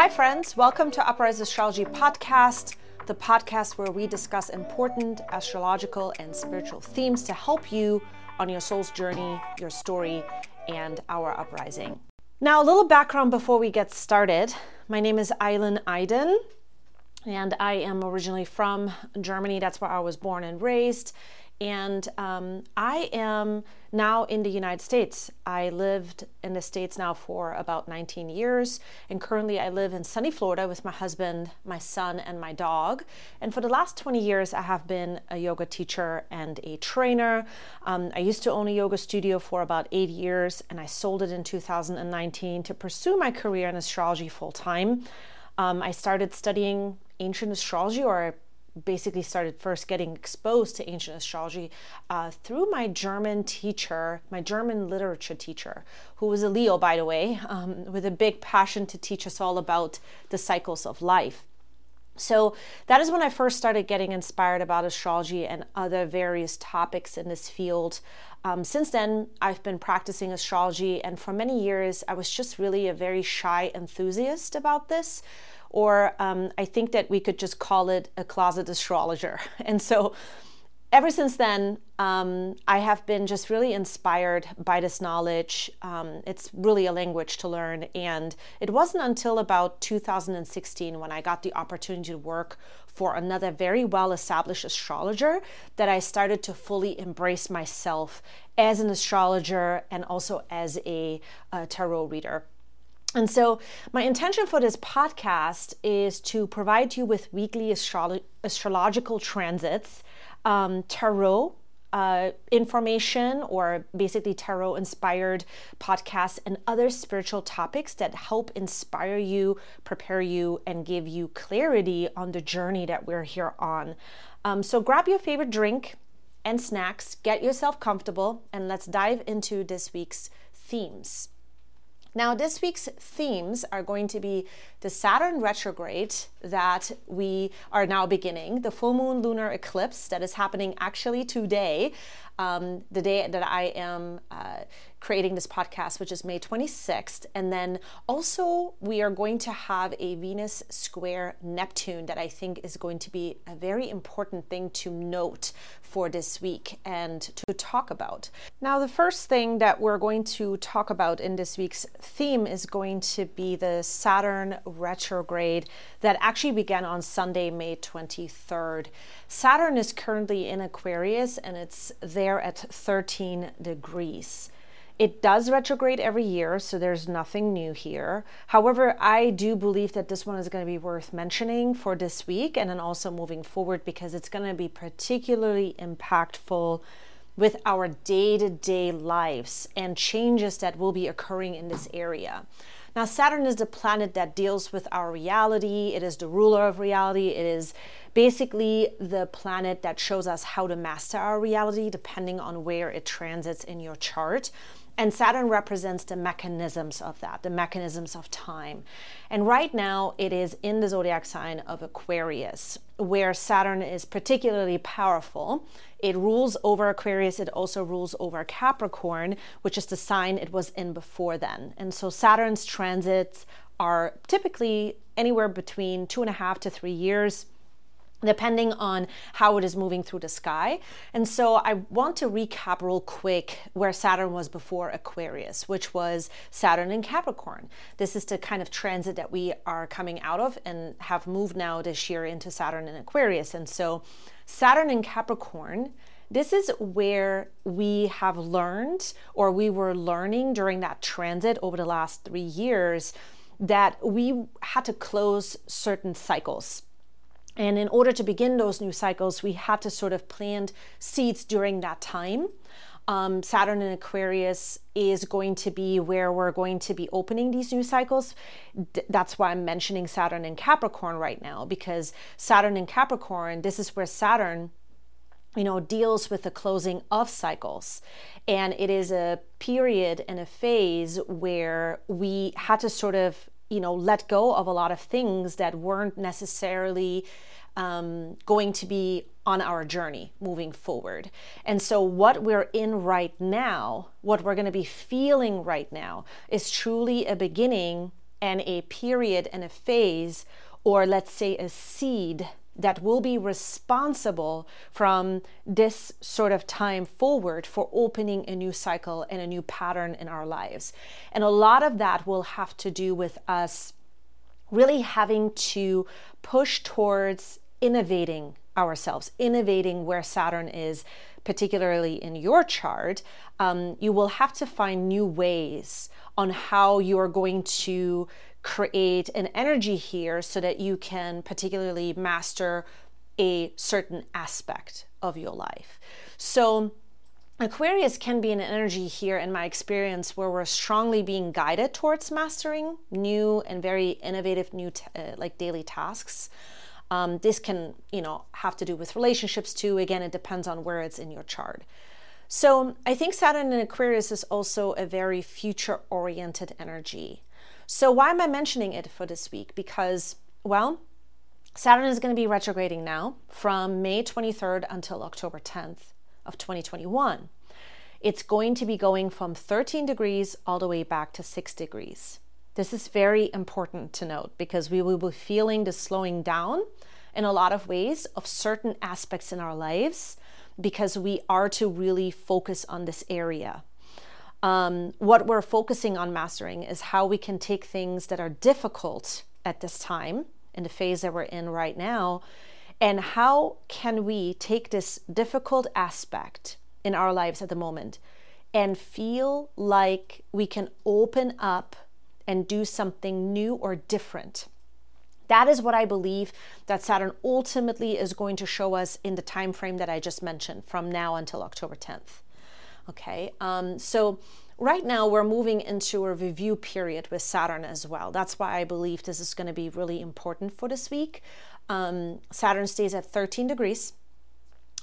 Hi, friends. Welcome to Uprise Astrology Podcast, the podcast where we discuss important astrological and spiritual themes to help you on your soul's journey, your story, and our uprising. Now, a little background before we get started. My name is Eileen Eiden, and I am originally from Germany. That's where I was born and raised. And um, I am now in the United States. I lived in the States now for about 19 years, and currently I live in sunny Florida with my husband, my son, and my dog. And for the last 20 years, I have been a yoga teacher and a trainer. Um, I used to own a yoga studio for about eight years, and I sold it in 2019 to pursue my career in astrology full time. Um, I started studying ancient astrology, or basically started first getting exposed to ancient astrology uh, through my German teacher, my German literature teacher, who was a Leo, by the way, um, with a big passion to teach us all about the cycles of life. So that is when I first started getting inspired about astrology and other various topics in this field. Um, since then, I've been practicing astrology, and for many years, I was just really a very shy enthusiast about this or um, I think that we could just call it a closet astrologer. And so ever since then, um, I have been just really inspired by this knowledge. Um, it's really a language to learn. And it wasn't until about 2016 when I got the opportunity to work for another very well established astrologer that I started to fully embrace myself as an astrologer and also as a, a tarot reader. And so, my intention for this podcast is to provide you with weekly astrolo- astrological transits, um, tarot uh, information, or basically tarot inspired podcasts, and other spiritual topics that help inspire you, prepare you, and give you clarity on the journey that we're here on. Um, so, grab your favorite drink and snacks, get yourself comfortable, and let's dive into this week's themes. Now, this week's themes are going to be the Saturn retrograde that we are now beginning, the full moon lunar eclipse that is happening actually today, um, the day that I am uh, creating this podcast, which is May 26th. And then also, we are going to have a Venus square Neptune that I think is going to be a very important thing to note for this week and to talk about. Now, the first thing that we're going to talk about in this week's theme is going to be the Saturn retrograde that actually began on Sunday, May 23rd. Saturn is currently in Aquarius and it's there at 13 degrees. It does retrograde every year, so there's nothing new here. However, I do believe that this one is going to be worth mentioning for this week and then also moving forward because it's going to be particularly impactful with our day to day lives and changes that will be occurring in this area. Now, Saturn is the planet that deals with our reality, it is the ruler of reality, it is basically the planet that shows us how to master our reality depending on where it transits in your chart. And Saturn represents the mechanisms of that, the mechanisms of time. And right now, it is in the zodiac sign of Aquarius, where Saturn is particularly powerful. It rules over Aquarius, it also rules over Capricorn, which is the sign it was in before then. And so Saturn's transits are typically anywhere between two and a half to three years depending on how it is moving through the sky. And so I want to recap real quick where Saturn was before Aquarius, which was Saturn in Capricorn. This is the kind of transit that we are coming out of and have moved now this year into Saturn in Aquarius. And so Saturn in Capricorn this is where we have learned, or we were learning during that transit over the last three years, that we had to close certain cycles and in order to begin those new cycles, we had to sort of plant seeds during that time. Um, Saturn in Aquarius is going to be where we're going to be opening these new cycles. D- that's why I'm mentioning Saturn in Capricorn right now, because Saturn in Capricorn, this is where Saturn you know deals with the closing of cycles and it is a period and a phase where we had to sort of you know let go of a lot of things that weren't necessarily um, going to be on our journey moving forward. And so, what we're in right now, what we're going to be feeling right now, is truly a beginning and a period and a phase, or let's say a seed that will be responsible from this sort of time forward for opening a new cycle and a new pattern in our lives. And a lot of that will have to do with us really having to push towards innovating ourselves, innovating where Saturn is, particularly in your chart. Um, you will have to find new ways on how you are going to create an energy here so that you can particularly master a certain aspect of your life. So, Aquarius can be an energy here, in my experience, where we're strongly being guided towards mastering new and very innovative new t- uh, like daily tasks. Um, this can, you know, have to do with relationships too. Again, it depends on where it's in your chart. So I think Saturn in Aquarius is also a very future-oriented energy. So why am I mentioning it for this week? Because, well, Saturn is going to be retrograding now from May 23rd until October 10th of 2021. It's going to be going from 13 degrees all the way back to 6 degrees. This is very important to note because we will be feeling the slowing down in a lot of ways of certain aspects in our lives because we are to really focus on this area um, what we're focusing on mastering is how we can take things that are difficult at this time in the phase that we're in right now and how can we take this difficult aspect in our lives at the moment and feel like we can open up and do something new or different. That is what i believe that saturn ultimately is going to show us in the time frame that i just mentioned from now until october 10th Okay, um, so right now we're moving into a review period with Saturn as well. That's why I believe this is going to be really important for this week. Um, Saturn stays at 13 degrees.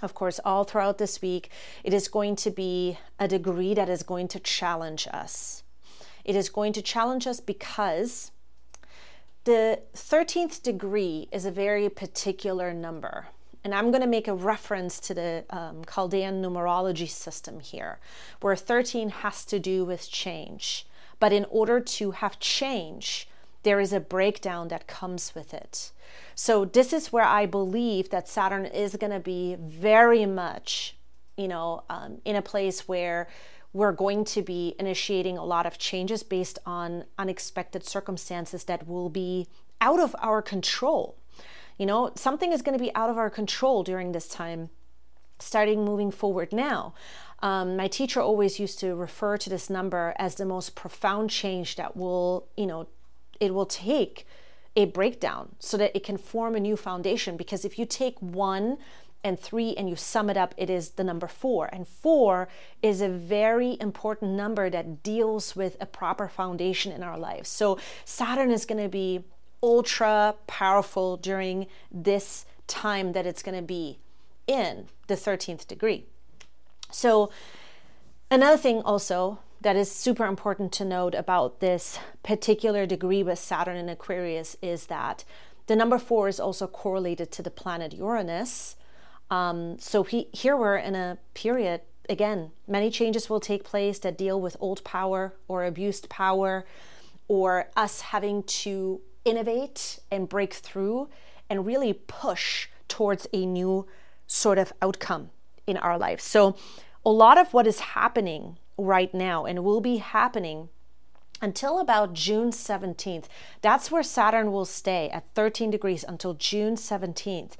Of course, all throughout this week, it is going to be a degree that is going to challenge us. It is going to challenge us because the 13th degree is a very particular number. And I'm going to make a reference to the um, Chaldean numerology system here, where 13 has to do with change. But in order to have change, there is a breakdown that comes with it. So, this is where I believe that Saturn is going to be very much, you know, um, in a place where we're going to be initiating a lot of changes based on unexpected circumstances that will be out of our control. You know, something is going to be out of our control during this time, starting moving forward now. Um, my teacher always used to refer to this number as the most profound change that will, you know, it will take a breakdown so that it can form a new foundation. Because if you take one and three and you sum it up, it is the number four. And four is a very important number that deals with a proper foundation in our lives. So Saturn is going to be ultra powerful during this time that it's going to be in the 13th degree. So, another thing also that is super important to note about this particular degree with Saturn in Aquarius is that the number four is also correlated to the planet Uranus. Um, so he, here we're in a period, again, many changes will take place that deal with old power or abused power or us having to innovate and break through and really push towards a new sort of outcome in our life. So, a lot of what is happening right now and will be happening until about June 17th, that's where Saturn will stay at 13 degrees until June 17th.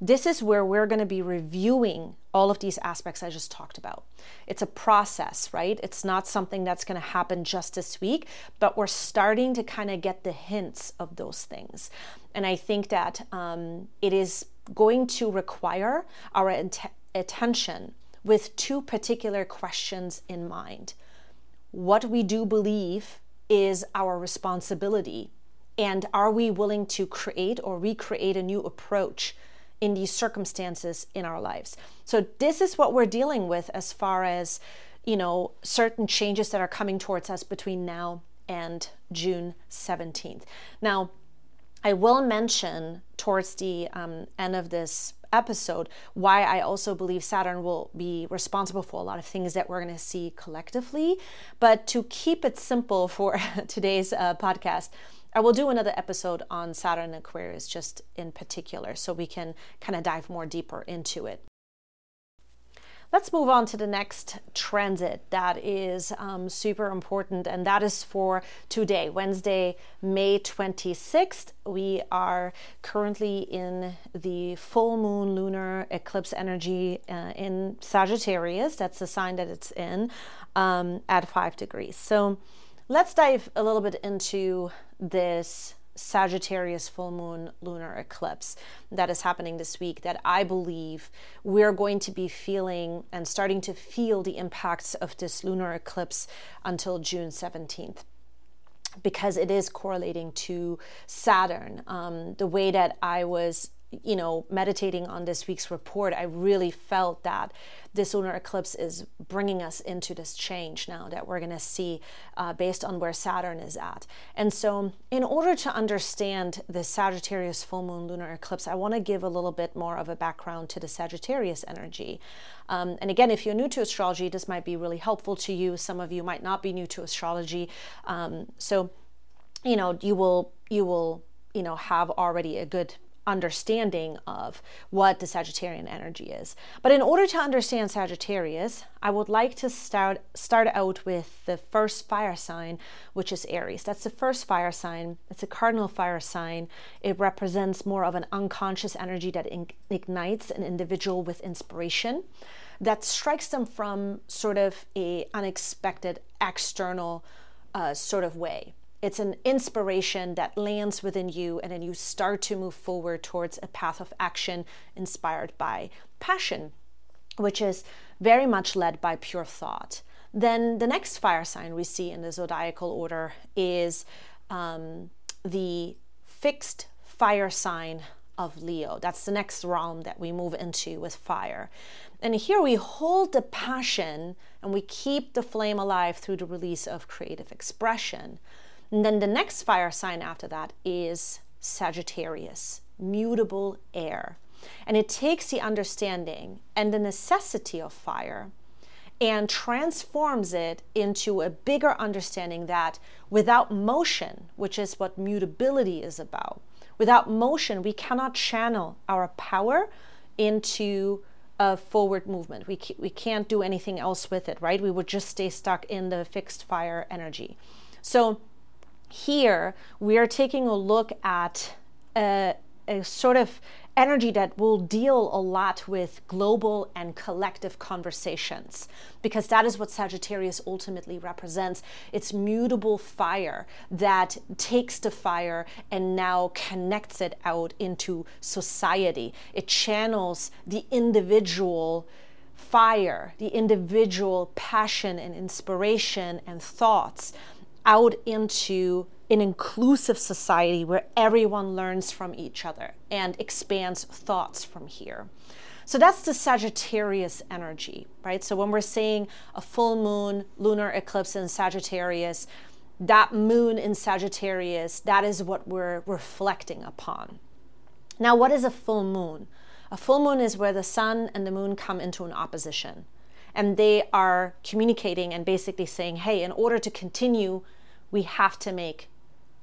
This is where we're going to be reviewing all of these aspects I just talked about. It's a process, right? It's not something that's going to happen just this week, but we're starting to kind of get the hints of those things. And I think that um, it is going to require our int- attention with two particular questions in mind. What we do believe is our responsibility, and are we willing to create or recreate a new approach in these circumstances in our lives. So this is what we're dealing with as far as, you know, certain changes that are coming towards us between now and June 17th. Now, I will mention towards the um, end of this episode why I also believe Saturn will be responsible for a lot of things that we're going to see collectively. But to keep it simple for today's uh, podcast, I will do another episode on Saturn Aquarius just in particular so we can kind of dive more deeper into it. Let's move on to the next transit that is um, super important, and that is for today, Wednesday, May 26th. We are currently in the full moon lunar eclipse energy uh, in Sagittarius. That's the sign that it's in um, at five degrees. So let's dive a little bit into this Sagittarius full moon lunar eclipse that is happening this week that I believe we're going to be feeling and starting to feel the impacts of this lunar eclipse until June 17th because it is correlating to Saturn. Um, the way that I was you know, meditating on this week's report, I really felt that this lunar eclipse is bringing us into this change now that we're going to see uh, based on where Saturn is at. And so, in order to understand the Sagittarius full moon lunar eclipse, I want to give a little bit more of a background to the Sagittarius energy. Um, and again, if you're new to astrology, this might be really helpful to you. Some of you might not be new to astrology. Um, so, you know, you will, you will, you know, have already a good understanding of what the Sagittarian energy is. But in order to understand Sagittarius, I would like to start start out with the first fire sign, which is Aries. That's the first fire sign. It's a cardinal fire sign. It represents more of an unconscious energy that in- ignites an individual with inspiration that strikes them from sort of a unexpected external uh, sort of way it's an inspiration that lands within you, and then you start to move forward towards a path of action inspired by passion, which is very much led by pure thought. Then the next fire sign we see in the zodiacal order is um, the fixed fire sign of Leo. That's the next realm that we move into with fire. And here we hold the passion and we keep the flame alive through the release of creative expression. And then the next fire sign after that is Sagittarius, mutable air. And it takes the understanding and the necessity of fire and transforms it into a bigger understanding that without motion, which is what mutability is about, without motion, we cannot channel our power into a forward movement. We, we can't do anything else with it, right? We would just stay stuck in the fixed fire energy. So, here we are taking a look at a, a, sort of energy that will deal a lot with global and collective conversations because that is what Sagittarius ultimately represents. It's mutable fire that takes the fire and now connects it out into society. It channels the individual fire, the individual passion and inspiration and thoughts out into an inclusive society where everyone learns from each other and expands thoughts from here. So that's the Sagittarius energy, right? So when we're seeing a full moon, lunar eclipse in Sagittarius, that moon in Sagittarius, that is what we're reflecting upon. Now, what is a full moon? A full moon is where the sun and the moon come into an opposition and they are communicating and basically saying, hey, in order to continue, we have to make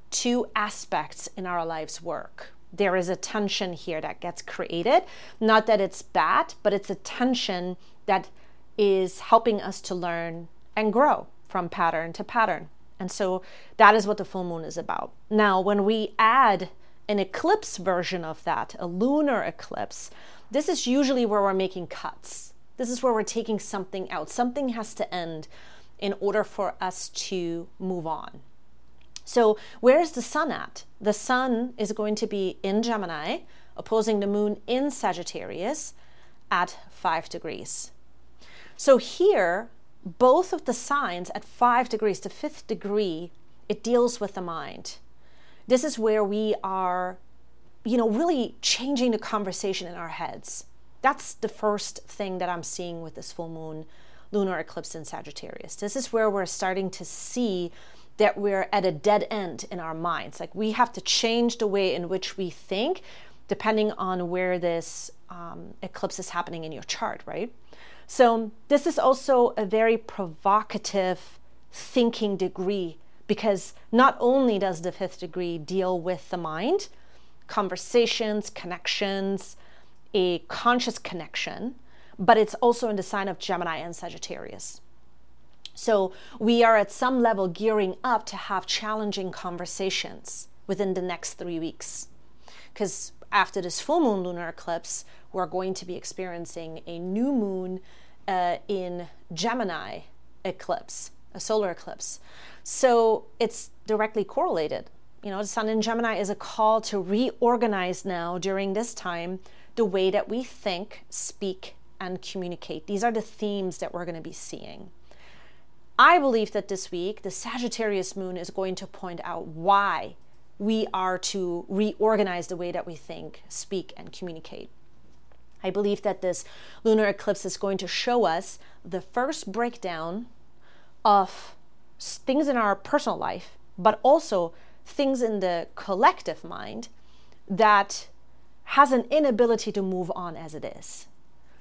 two aspects in our lives work. There is a tension here that gets created. Not that it's bad, but it's a tension that is helping us to learn and grow from pattern to pattern. And so that is what the full moon is about. Now, when we add an eclipse version of that, a lunar eclipse, this is usually where we're making cuts. This is where we're taking something out. Something has to end in order for us to move on. So, where is the sun at? The sun is going to be in Gemini, opposing the moon in Sagittarius at five degrees. So, here, both of the signs at five degrees, the fifth degree, it deals with the mind. This is where we are, you know, really changing the conversation in our heads. That's the first thing that I'm seeing with this full moon lunar eclipse in Sagittarius. This is where we're starting to see that we're at a dead end in our minds. Like we have to change the way in which we think depending on where this um, eclipse is happening in your chart, right? So, this is also a very provocative thinking degree because not only does the fifth degree deal with the mind, conversations, connections, a conscious connection, but it's also in the sign of Gemini and Sagittarius. So we are at some level gearing up to have challenging conversations within the next three weeks. Because after this full moon lunar eclipse, we're going to be experiencing a new moon uh, in Gemini eclipse, a solar eclipse. So it's directly correlated. You know, the sun in Gemini is a call to reorganize now during this time the way that we think, speak, and communicate. These are the themes that we're going to be seeing. I believe that this week, the Sagittarius moon is going to point out why we are to reorganize the way that we think, speak, and communicate. I believe that this lunar eclipse is going to show us the first breakdown of things in our personal life, but also things in the collective mind that has an inability to move on as it is.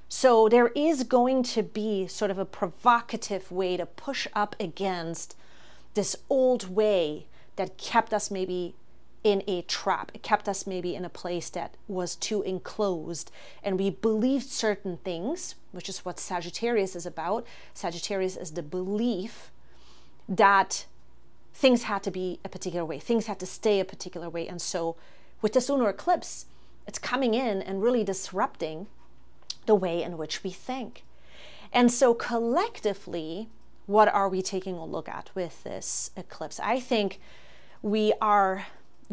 So there is going to be sort of a provocative way to push up against this old way that kept us maybe in a trap. It kept us maybe in a place that was too enclosed. And we believed certain things, which is what Sagittarius is about. Sagittarius is the belief that things had to be a particular way, things had to stay a particular way. And so with the lunar eclipse, it's coming in and really disrupting the way in which we think. And so collectively, what are we taking a look at with this eclipse? I think we are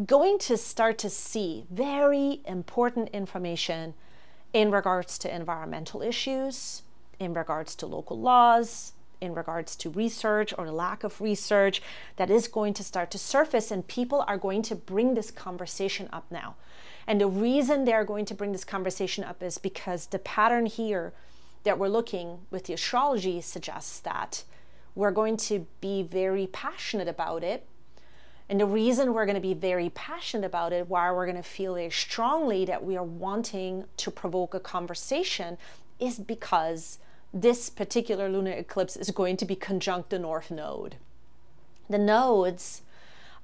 going to start to see very important information in regards to environmental issues, in regards to local laws, in regards to research or lack of research that is going to start to surface, and people are going to bring this conversation up now. And the reason they're going to bring this conversation up is because the pattern here that we're looking with the astrology suggests that we're going to be very passionate about it and the reason we're going to be very passionate about it, why we're going to feel very strongly that we are wanting to provoke a conversation, is because this particular lunar eclipse is going to be conjunct the North Node. The nodes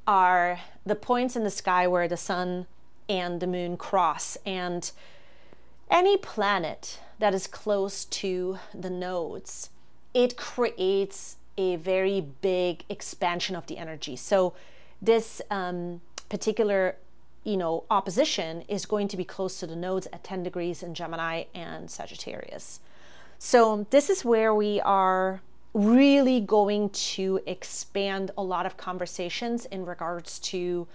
are the points in the sky where the sun and the moon cross, and any planet that is close to the nodes, it creates a very big expansion of the energy. So this um, particular you know opposition is going to be close to the nodes at 10 degrees in Gemini and Sagittarius. So this is where we are really going to expand a lot of conversations in regards to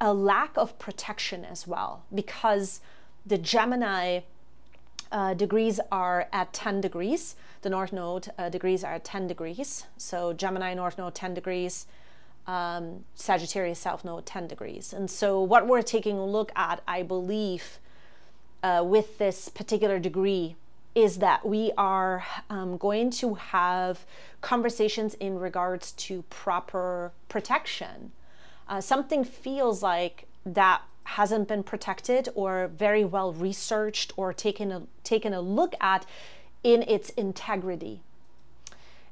a lack of protection as well because the Gemini uh, degrees are at 10 degrees. The North Node uh, degrees are at 10 degrees. So Gemini North Node 10 degrees, um, Sagittarius South Node 10 degrees. And so, what we're taking a look at, I believe, uh, with this particular degree is that we are um, going to have conversations in regards to proper protection. Uh, something feels like that hasn't been protected or very well researched or taken a, taken a look at in its integrity.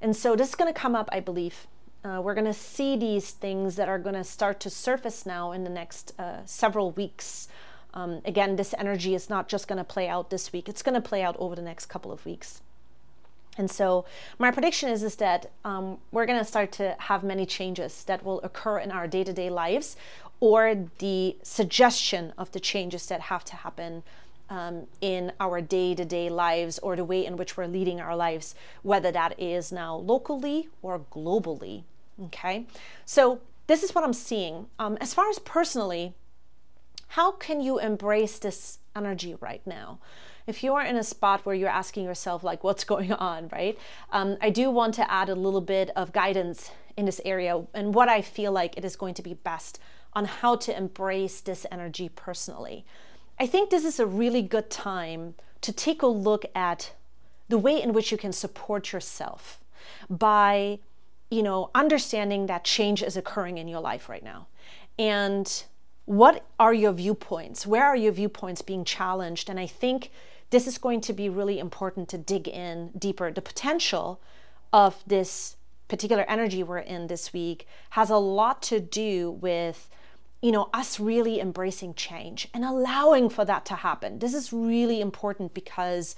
And so this is going to come up, I believe, uh, we're going to see these things that are going to start to surface now in the next uh, several weeks. Um, again, this energy is not just going to play out this week, it's going to play out over the next couple of weeks. And so, my prediction is, is that um, we're going to start to have many changes that will occur in our day to day lives, or the suggestion of the changes that have to happen um, in our day to day lives or the way in which we're leading our lives, whether that is now locally or globally. Okay, so this is what I'm seeing. Um, as far as personally, how can you embrace this energy right now? If you are in a spot where you're asking yourself, like, what's going on, right? Um, I do want to add a little bit of guidance in this area and what I feel like it is going to be best on how to embrace this energy personally. I think this is a really good time to take a look at the way in which you can support yourself by you know understanding that change is occurring in your life right now and what are your viewpoints where are your viewpoints being challenged and i think this is going to be really important to dig in deeper. The potential of this particular energy we're in this week has a lot to do with you know us really embracing change and allowing for that to happen. This is really important because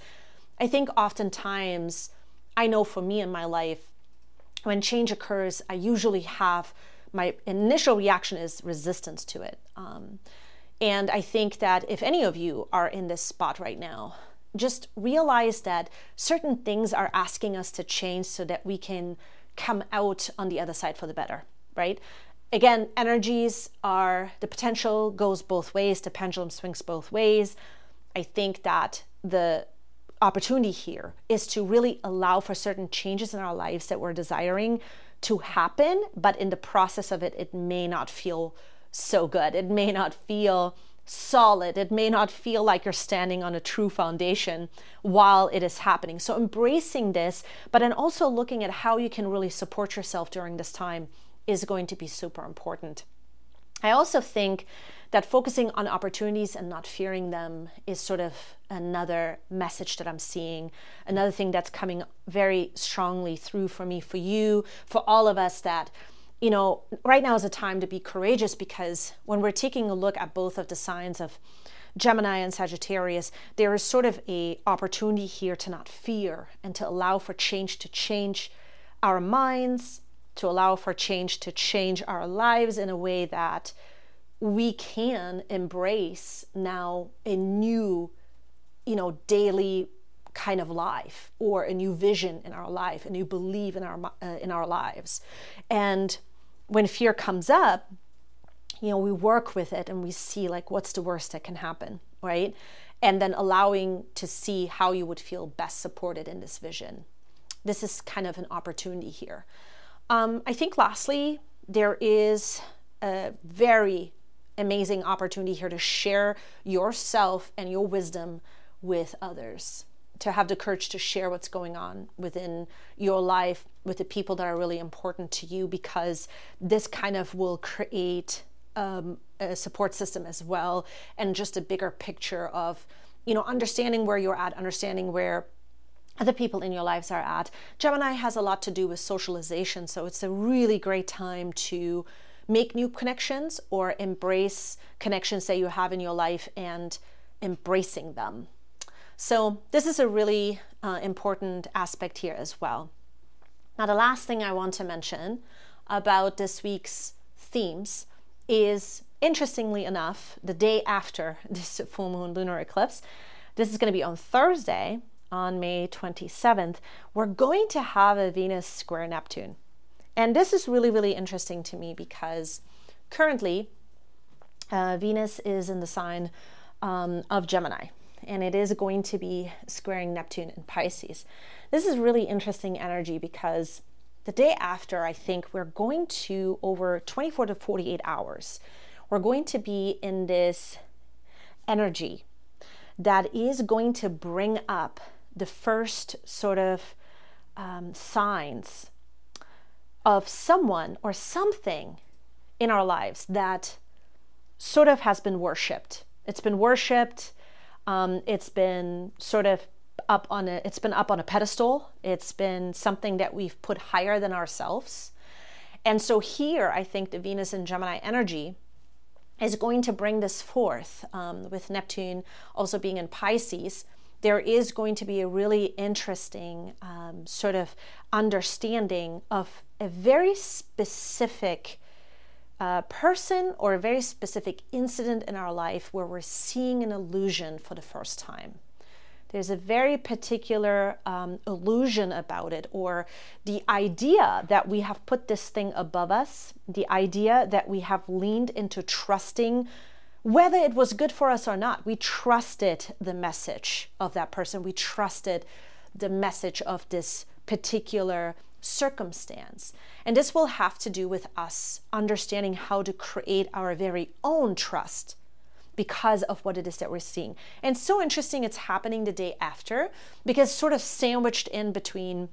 i think oftentimes i know for me in my life when change occurs i usually have my initial reaction is resistance to it. Um, and i think that if any of you are in this spot right now just realize that certain things are asking us to change so that we can come out on the other side for the better, right? Again, energies are the potential goes both ways, the pendulum swings both ways. I think that the opportunity here is to really allow for certain changes in our lives that we're desiring to happen, but in the process of it, it may not feel so good. It may not feel solid. It may not feel like you're standing on a true foundation while it is happening. So, embracing this, but then also looking at how you can really support yourself during this time is going to be super important. I also think that focusing on opportunities and not fearing them is sort of another message that I'm seeing, another thing that's coming very strongly through for me, for you, for all of us that you know, right now is a time to be courageous because when we're taking a look at both of the signs of Gemini and Sagittarius, there is sort of a opportunity here to not fear and to allow for change to change our minds, to allow for change to change our lives in a way that we can embrace now a new, you know, daily kind of life or a new vision in our life, a new belief in our uh, in our lives, and when fear comes up, you know, we work with it and we see like what's the worst that can happen, right? And then allowing to see how you would feel best supported in this vision. This is kind of an opportunity here. Um, I think lastly, there is a very amazing opportunity here to share yourself and your wisdom with others to have the courage to share what's going on within your life with the people that are really important to you because this kind of will create um, a support system as well and just a bigger picture of you know understanding where you're at understanding where other people in your lives are at. Gemini has a lot to do with socialization so it's a really great time to make new connections or embrace connections that you have in your life and embracing them so, this is a really uh, important aspect here as well. Now, the last thing I want to mention about this week's themes is interestingly enough, the day after this full moon lunar eclipse, this is going to be on Thursday, on May 27th, we're going to have a Venus square Neptune. And this is really, really interesting to me because currently uh, Venus is in the sign um, of Gemini and it is going to be squaring Neptune in Pisces. This is really interesting energy because the day after, I think we're going to, over 24 to 48 hours, we're going to be in this energy that is going to bring up the first sort of um, signs of someone or something in our lives that sort of has been worshipped. It's been worshipped um, it's been sort of up on a it's been up on a pedestal. It's been something that we've put higher than ourselves. And so here, I think the Venus and Gemini energy is going to bring this forth um, with Neptune also being in Pisces. There is going to be a really interesting um, sort of understanding of a very specific a person or a very specific incident in our life where we're seeing an illusion for the first time. There's a very particular um, illusion about it, or the idea that we have put this thing above us, the idea that we have leaned into trusting whether it was good for us or not. We trusted the message of that person, we trusted the message of this particular circumstance. And this will have to do with us understanding how to create our very own trust because of what it is that we're seeing. And so interesting, it's happening the day after because, sort of sandwiched in between,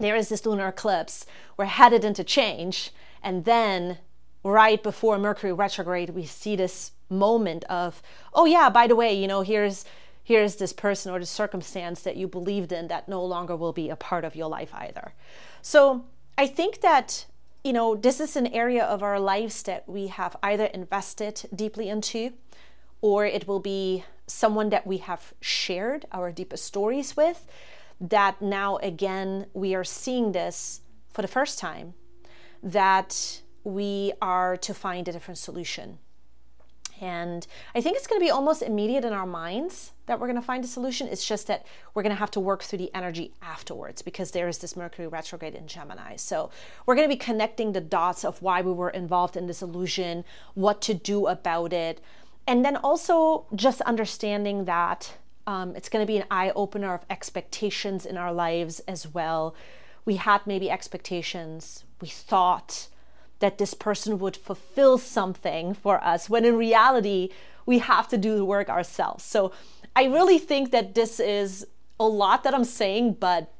there is this lunar eclipse, we're headed into change, and then right before Mercury retrograde, we see this moment of, oh, yeah, by the way, you know, here's here's this person or the circumstance that you believed in that no longer will be a part of your life either. So I think that, you know, this is an area of our lives that we have either invested deeply into or it will be someone that we have shared our deepest stories with. That now, again, we are seeing this for the first time that we are to find a different solution. And I think it's going to be almost immediate in our minds that we're going to find a solution. It's just that we're going to have to work through the energy afterwards because there is this Mercury retrograde in Gemini. So we're going to be connecting the dots of why we were involved in this illusion, what to do about it, and then also just understanding that um, it's going to be an eye opener of expectations in our lives as well. We had maybe expectations, we thought that this person would fulfill something for us when in reality we have to do the work ourselves. So I really think that this is a lot that I'm saying, but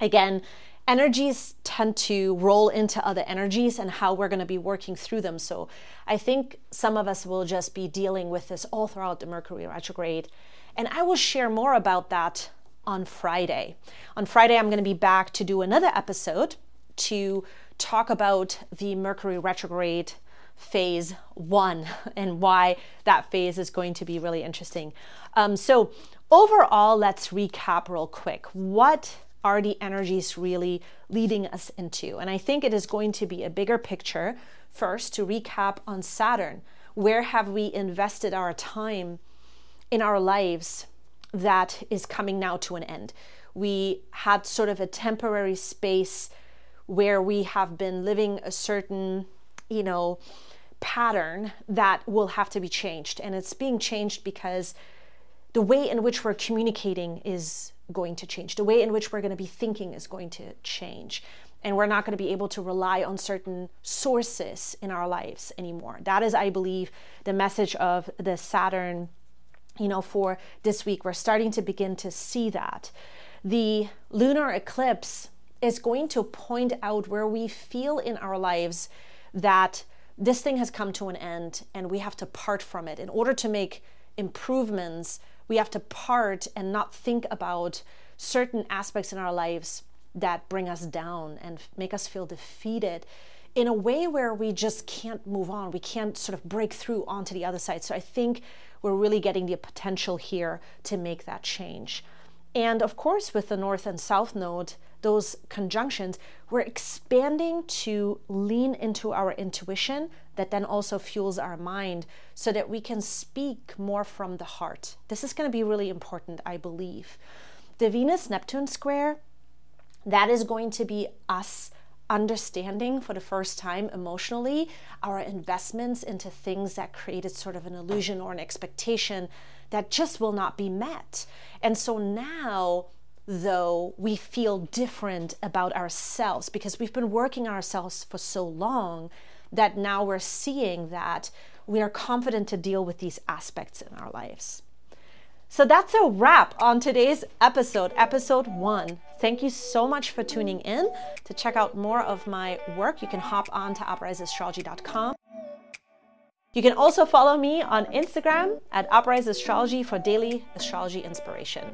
again, energies tend to roll into other energies and how we're going to be working through them. So I think some of us will just be dealing with this all throughout the Mercury retrograde. And I will share more about that on Friday. On Friday, I'm going to be back to do another episode to talk about the Mercury retrograde phase one and why that phase is going to be really interesting. Um, so, overall, let's recap real quick. What are the energies really leading us into? And I think it is going to be a bigger picture first to recap on Saturn. Where have we invested our time in our lives that is coming now to an end? We had sort of a temporary space where we have been living a certain, you know, pattern that will have to be changed. And it's being changed because the way in which we're communicating is going to change. The way in which we're going to be thinking is going to change. And we're not going to be able to rely on certain sources in our lives anymore. That is, I believe, the message of the Saturn, you know, for this week. We're starting to begin to see that. The lunar eclipse is going to point out where we feel in our lives that this thing has come to an end and we have to part from it. In order to make improvements, we have to part and not think about certain aspects in our lives that bring us down and make us feel defeated in a way where we just can't move on. We can't sort of break through onto the other side. So I think we're really getting the potential here to make that change. And of course, with the North and South Node, those conjunctions, we're expanding to lean into our intuition that then also fuels our mind so that we can speak more from the heart. This is going to be really important, I believe. The Venus Neptune square, that is going to be us understanding for the first time emotionally our investments into things that created sort of an illusion or an expectation that just will not be met. And so now though we feel different about ourselves because we've been working ourselves for so long that now we're seeing that we are confident to deal with these aspects in our lives. So that's a wrap on today's episode, episode one. Thank you so much for tuning in. To check out more of my work, you can hop on to upriseastrology.com. You can also follow me on Instagram at Uprise Astrology for daily astrology inspiration.